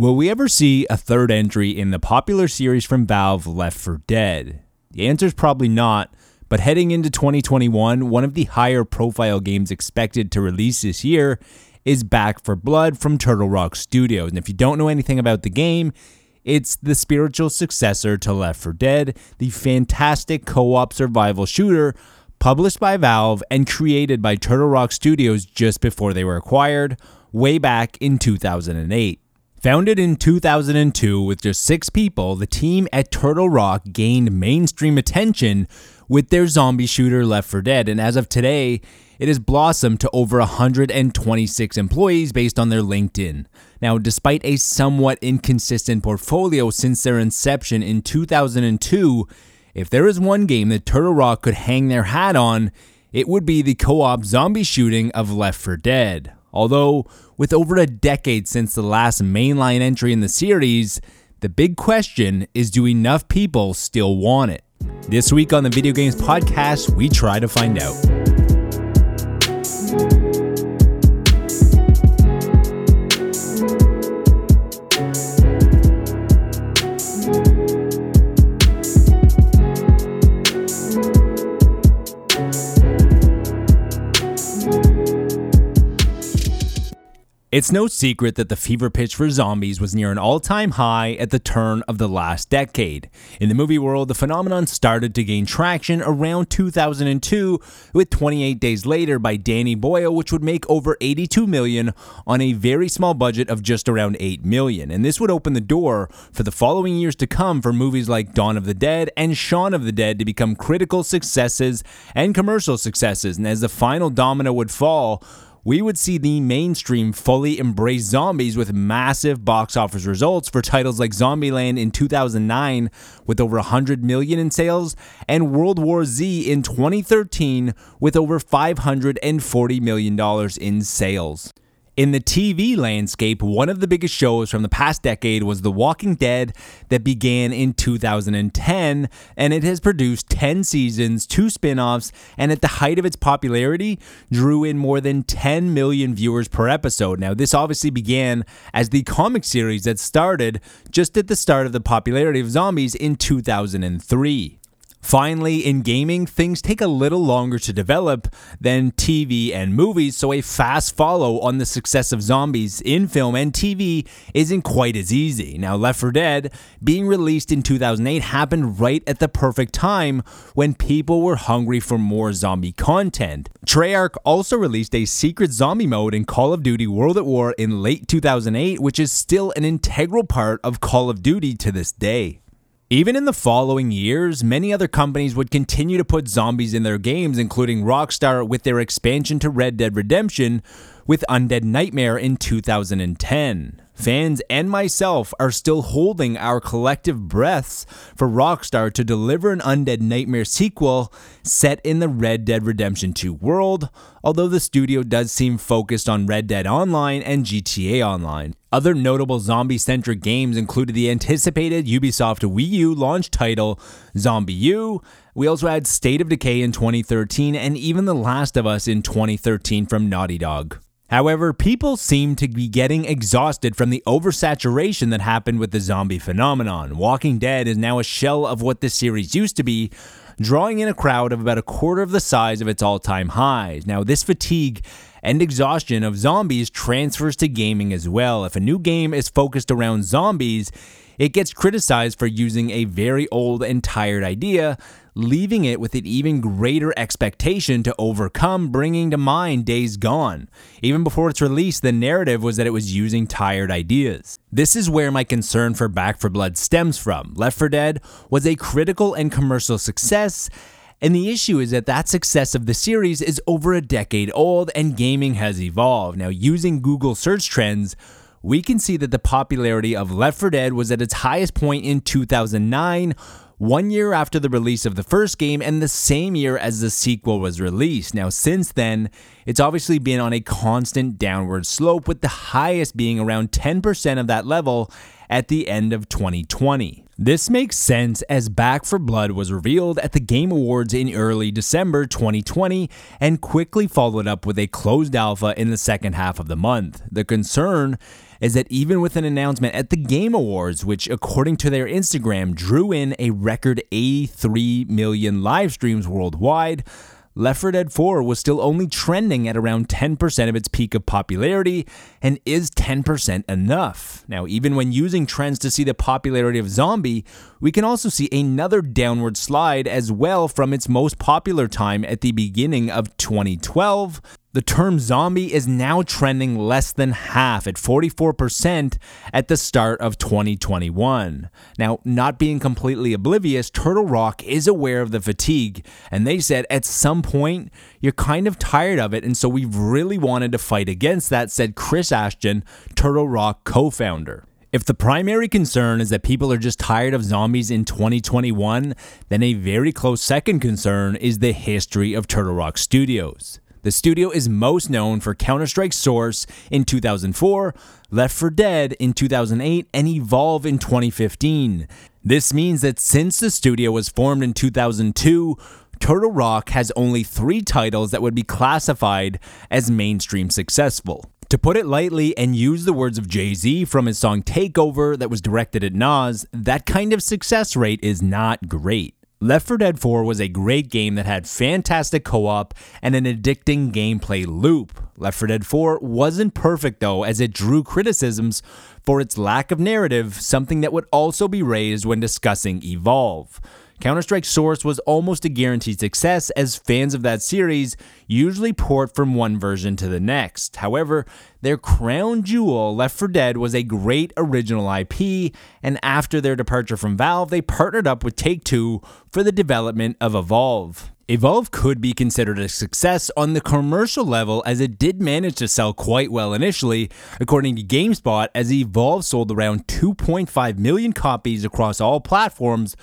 Will we ever see a third entry in the popular series from Valve, Left 4 Dead? The answer is probably not, but heading into 2021, one of the higher profile games expected to release this year is Back 4 Blood from Turtle Rock Studios. And if you don't know anything about the game, it's the spiritual successor to Left 4 Dead, the fantastic co op survival shooter published by Valve and created by Turtle Rock Studios just before they were acquired, way back in 2008. Founded in 2002 with just six people, the team at Turtle Rock gained mainstream attention with their zombie shooter Left 4 Dead, and as of today, it has blossomed to over 126 employees based on their LinkedIn. Now, despite a somewhat inconsistent portfolio since their inception in 2002, if there is one game that Turtle Rock could hang their hat on, it would be the co op zombie shooting of Left 4 Dead. Although, with over a decade since the last mainline entry in the series, the big question is do enough people still want it? This week on the Video Games Podcast, we try to find out. It's no secret that the fever pitch for zombies was near an all time high at the turn of the last decade. In the movie world, the phenomenon started to gain traction around 2002 with 28 Days Later by Danny Boyle, which would make over 82 million on a very small budget of just around 8 million. And this would open the door for the following years to come for movies like Dawn of the Dead and Shaun of the Dead to become critical successes and commercial successes. And as the final domino would fall, we would see the mainstream fully embrace zombies with massive box office results for titles like Zombieland in 2009 with over 100 million in sales and World War Z in 2013 with over 540 million dollars in sales. In the TV landscape, one of the biggest shows from the past decade was The Walking Dead that began in 2010, and it has produced 10 seasons, two spin offs, and at the height of its popularity, drew in more than 10 million viewers per episode. Now, this obviously began as the comic series that started just at the start of the popularity of zombies in 2003. Finally, in gaming, things take a little longer to develop than TV and movies, so a fast follow on the success of zombies in film and TV isn't quite as easy. Now, Left 4 Dead, being released in 2008, happened right at the perfect time when people were hungry for more zombie content. Treyarch also released a secret zombie mode in Call of Duty World at War in late 2008, which is still an integral part of Call of Duty to this day. Even in the following years, many other companies would continue to put zombies in their games, including Rockstar with their expansion to Red Dead Redemption with Undead Nightmare in 2010. Fans and myself are still holding our collective breaths for Rockstar to deliver an Undead Nightmare sequel set in the Red Dead Redemption 2 world, although the studio does seem focused on Red Dead Online and GTA Online. Other notable zombie centric games included the anticipated Ubisoft Wii U launch title ZombiU. We also had State of Decay in 2013 and even The Last of Us in 2013 from Naughty Dog. However, people seem to be getting exhausted from the oversaturation that happened with the zombie phenomenon. Walking Dead is now a shell of what the series used to be, drawing in a crowd of about a quarter of the size of its all time highs. Now, this fatigue and exhaustion of zombies transfers to gaming as well. If a new game is focused around zombies, it gets criticized for using a very old and tired idea, leaving it with an even greater expectation to overcome, bringing to mind Days Gone. Even before its release, the narrative was that it was using tired ideas. This is where my concern for Back 4 Blood stems from. Left 4 Dead was a critical and commercial success. And the issue is that that success of the series is over a decade old and gaming has evolved. Now, using Google search trends, we can see that the popularity of Left 4 Dead was at its highest point in 2009 one year after the release of the first game and the same year as the sequel was released. Now, since then, it's obviously been on a constant downward slope, with the highest being around 10% of that level at the end of 2020. This makes sense as Back 4 Blood was revealed at the Game Awards in early December 2020 and quickly followed up with a closed alpha in the second half of the month. The concern is that even with an announcement at the Game Awards, which according to their Instagram drew in a record 83 million live streams worldwide, Left 4 Dead 4 was still only trending at around 10% of its peak of popularity, and is 10% enough? Now, even when using trends to see the popularity of Zombie, we can also see another downward slide as well from its most popular time at the beginning of 2012 the term zombie is now trending less than half at 44% at the start of 2021. Now, not being completely oblivious, Turtle Rock is aware of the fatigue, and they said at some point you're kind of tired of it, and so we've really wanted to fight against that, said Chris Ashton, Turtle Rock co founder. If the primary concern is that people are just tired of zombies in 2021, then a very close second concern is the history of Turtle Rock Studios. The studio is most known for Counter Strike Source in 2004, Left 4 Dead in 2008, and Evolve in 2015. This means that since the studio was formed in 2002, Turtle Rock has only three titles that would be classified as mainstream successful. To put it lightly and use the words of Jay Z from his song Takeover that was directed at Nas, that kind of success rate is not great. Left 4 Dead 4 was a great game that had fantastic co op and an addicting gameplay loop. Left 4 Dead 4 wasn't perfect though, as it drew criticisms for its lack of narrative, something that would also be raised when discussing Evolve. Counter Strike Source was almost a guaranteed success, as fans of that series usually port from one version to the next. However, their crown jewel, Left 4 Dead, was a great original IP, and after their departure from Valve, they partnered up with Take Two for the development of Evolve. Evolve could be considered a success on the commercial level as it did manage to sell quite well initially. According to GameSpot, as Evolve sold around 2.5 million copies across all platforms,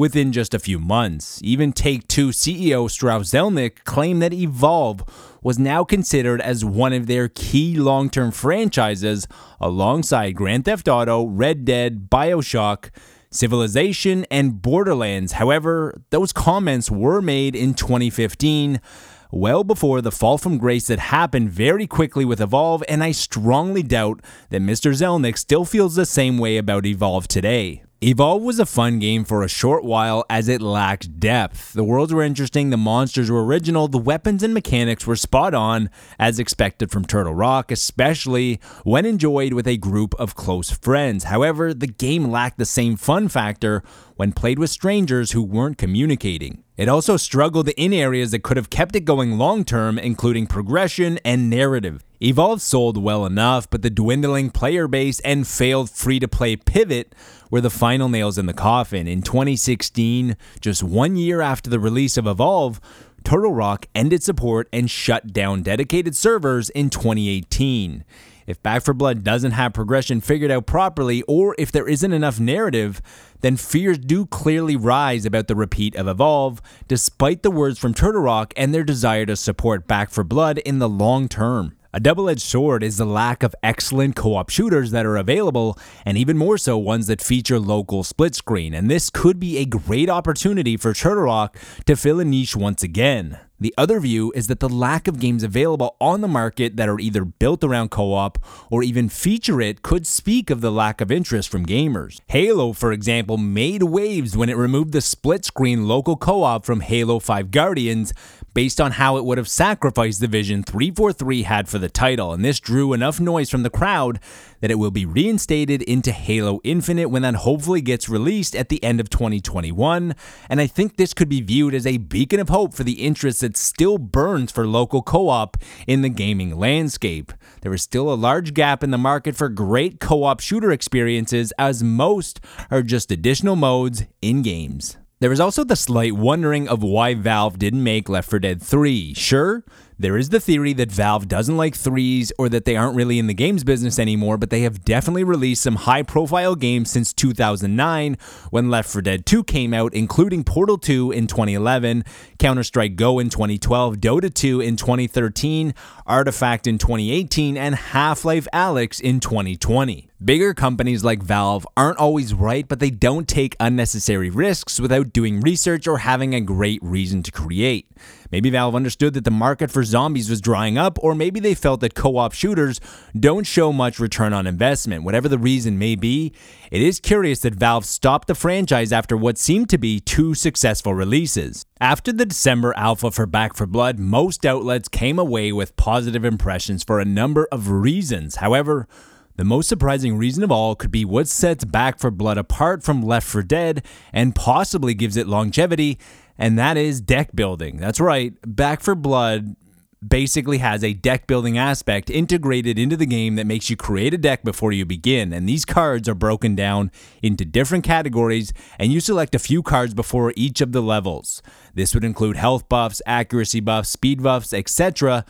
within just a few months. Even Take Two CEO Strauss Zelnick claimed that Evolve was now considered as one of their key long term franchises alongside Grand Theft Auto, Red Dead, Bioshock, Civilization, and Borderlands. However, those comments were made in 2015 well before the fall from grace that happened very quickly with Evolve, and I strongly doubt that Mr. Zelnick still feels the same way about Evolve today. Evolve was a fun game for a short while as it lacked depth. The worlds were interesting, the monsters were original, the weapons and mechanics were spot on, as expected from Turtle Rock, especially when enjoyed with a group of close friends. However, the game lacked the same fun factor when played with strangers who weren't communicating. It also struggled in areas that could have kept it going long term, including progression and narrative. Evolve sold well enough, but the dwindling player base and failed free to play pivot were the final nails in the coffin. In 2016, just one year after the release of Evolve, Turtle Rock ended support and shut down dedicated servers in 2018. If Back 4 Blood doesn't have progression figured out properly, or if there isn't enough narrative, then fears do clearly rise about the repeat of Evolve, despite the words from Turtle Rock and their desire to support Back 4 Blood in the long term. A double edged sword is the lack of excellent co op shooters that are available, and even more so ones that feature local split screen, and this could be a great opportunity for Turtle Rock to fill a niche once again. The other view is that the lack of games available on the market that are either built around co op or even feature it could speak of the lack of interest from gamers. Halo, for example, made waves when it removed the split screen local co op from Halo 5 Guardians based on how it would have sacrificed the vision 343 had for the title, and this drew enough noise from the crowd that it will be reinstated into Halo Infinite when that hopefully gets released at the end of 2021. And I think this could be viewed as a beacon of hope for the interest that still burns for local co op in the gaming landscape. There is still a large gap in the market for great co op shooter experiences, as most are just additional modes in games. There is also the slight wondering of why Valve didn't make Left 4 Dead 3. Sure, there is the theory that Valve doesn't like threes or that they aren't really in the games business anymore, but they have definitely released some high profile games since 2009 when Left 4 Dead 2 came out, including Portal 2 in 2011, Counter Strike Go in 2012, Dota 2 in 2013, Artifact in 2018, and Half Life Alyx in 2020. Bigger companies like Valve aren't always right, but they don't take unnecessary risks without doing research or having a great reason to create. Maybe Valve understood that the market for zombies was drying up, or maybe they felt that co op shooters don't show much return on investment. Whatever the reason may be, it is curious that Valve stopped the franchise after what seemed to be two successful releases. After the December alpha for Back 4 Blood, most outlets came away with positive impressions for a number of reasons. However, the most surprising reason of all could be what sets Back 4 Blood apart from Left 4 Dead and possibly gives it longevity, and that is deck building. That's right, Back 4 Blood basically has a deck building aspect integrated into the game that makes you create a deck before you begin. And these cards are broken down into different categories, and you select a few cards before each of the levels. This would include health buffs, accuracy buffs, speed buffs, etc.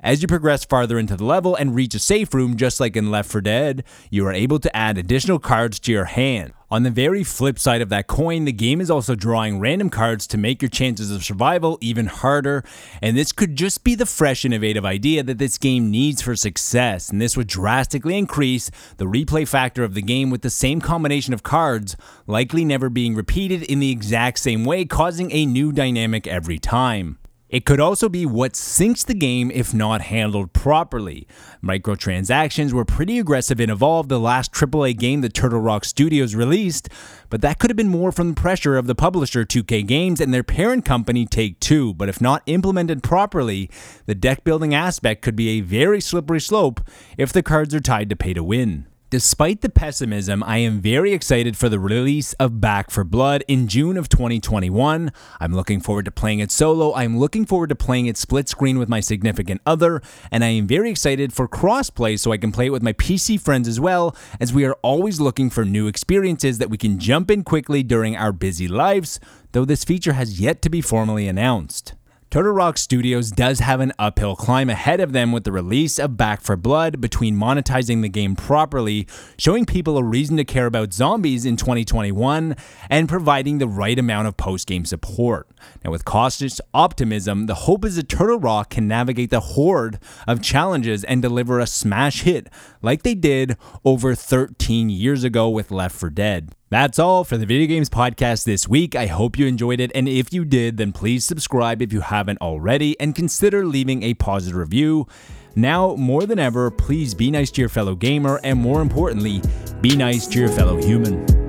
As you progress farther into the level and reach a safe room, just like in Left 4 Dead, you are able to add additional cards to your hand. On the very flip side of that coin, the game is also drawing random cards to make your chances of survival even harder, and this could just be the fresh, innovative idea that this game needs for success, and this would drastically increase the replay factor of the game with the same combination of cards, likely never being repeated in the exact same way, causing a new dynamic every time. It could also be what sinks the game if not handled properly. Microtransactions were pretty aggressive in Evolve, the last AAA game that Turtle Rock Studios released, but that could have been more from the pressure of the publisher 2K Games and their parent company Take Two. But if not implemented properly, the deck building aspect could be a very slippery slope if the cards are tied to pay to win. Despite the pessimism, I am very excited for the release of Back 4 Blood in June of 2021. I'm looking forward to playing it solo. I'm looking forward to playing it split screen with my significant other, and I am very excited for crossplay so I can play it with my PC friends as well, as we are always looking for new experiences that we can jump in quickly during our busy lives, though this feature has yet to be formally announced. Turtle Rock Studios does have an uphill climb ahead of them with the release of Back 4 Blood between monetizing the game properly, showing people a reason to care about zombies in 2021, and providing the right amount of post game support. Now, with cautious optimism, the hope is that Turtle Rock can navigate the horde of challenges and deliver a smash hit like they did over 13 years ago with Left 4 Dead. That's all for the Video Games Podcast this week. I hope you enjoyed it, and if you did, then please subscribe if you haven't already and consider leaving a positive review. Now, more than ever, please be nice to your fellow gamer, and more importantly, be nice to your fellow human.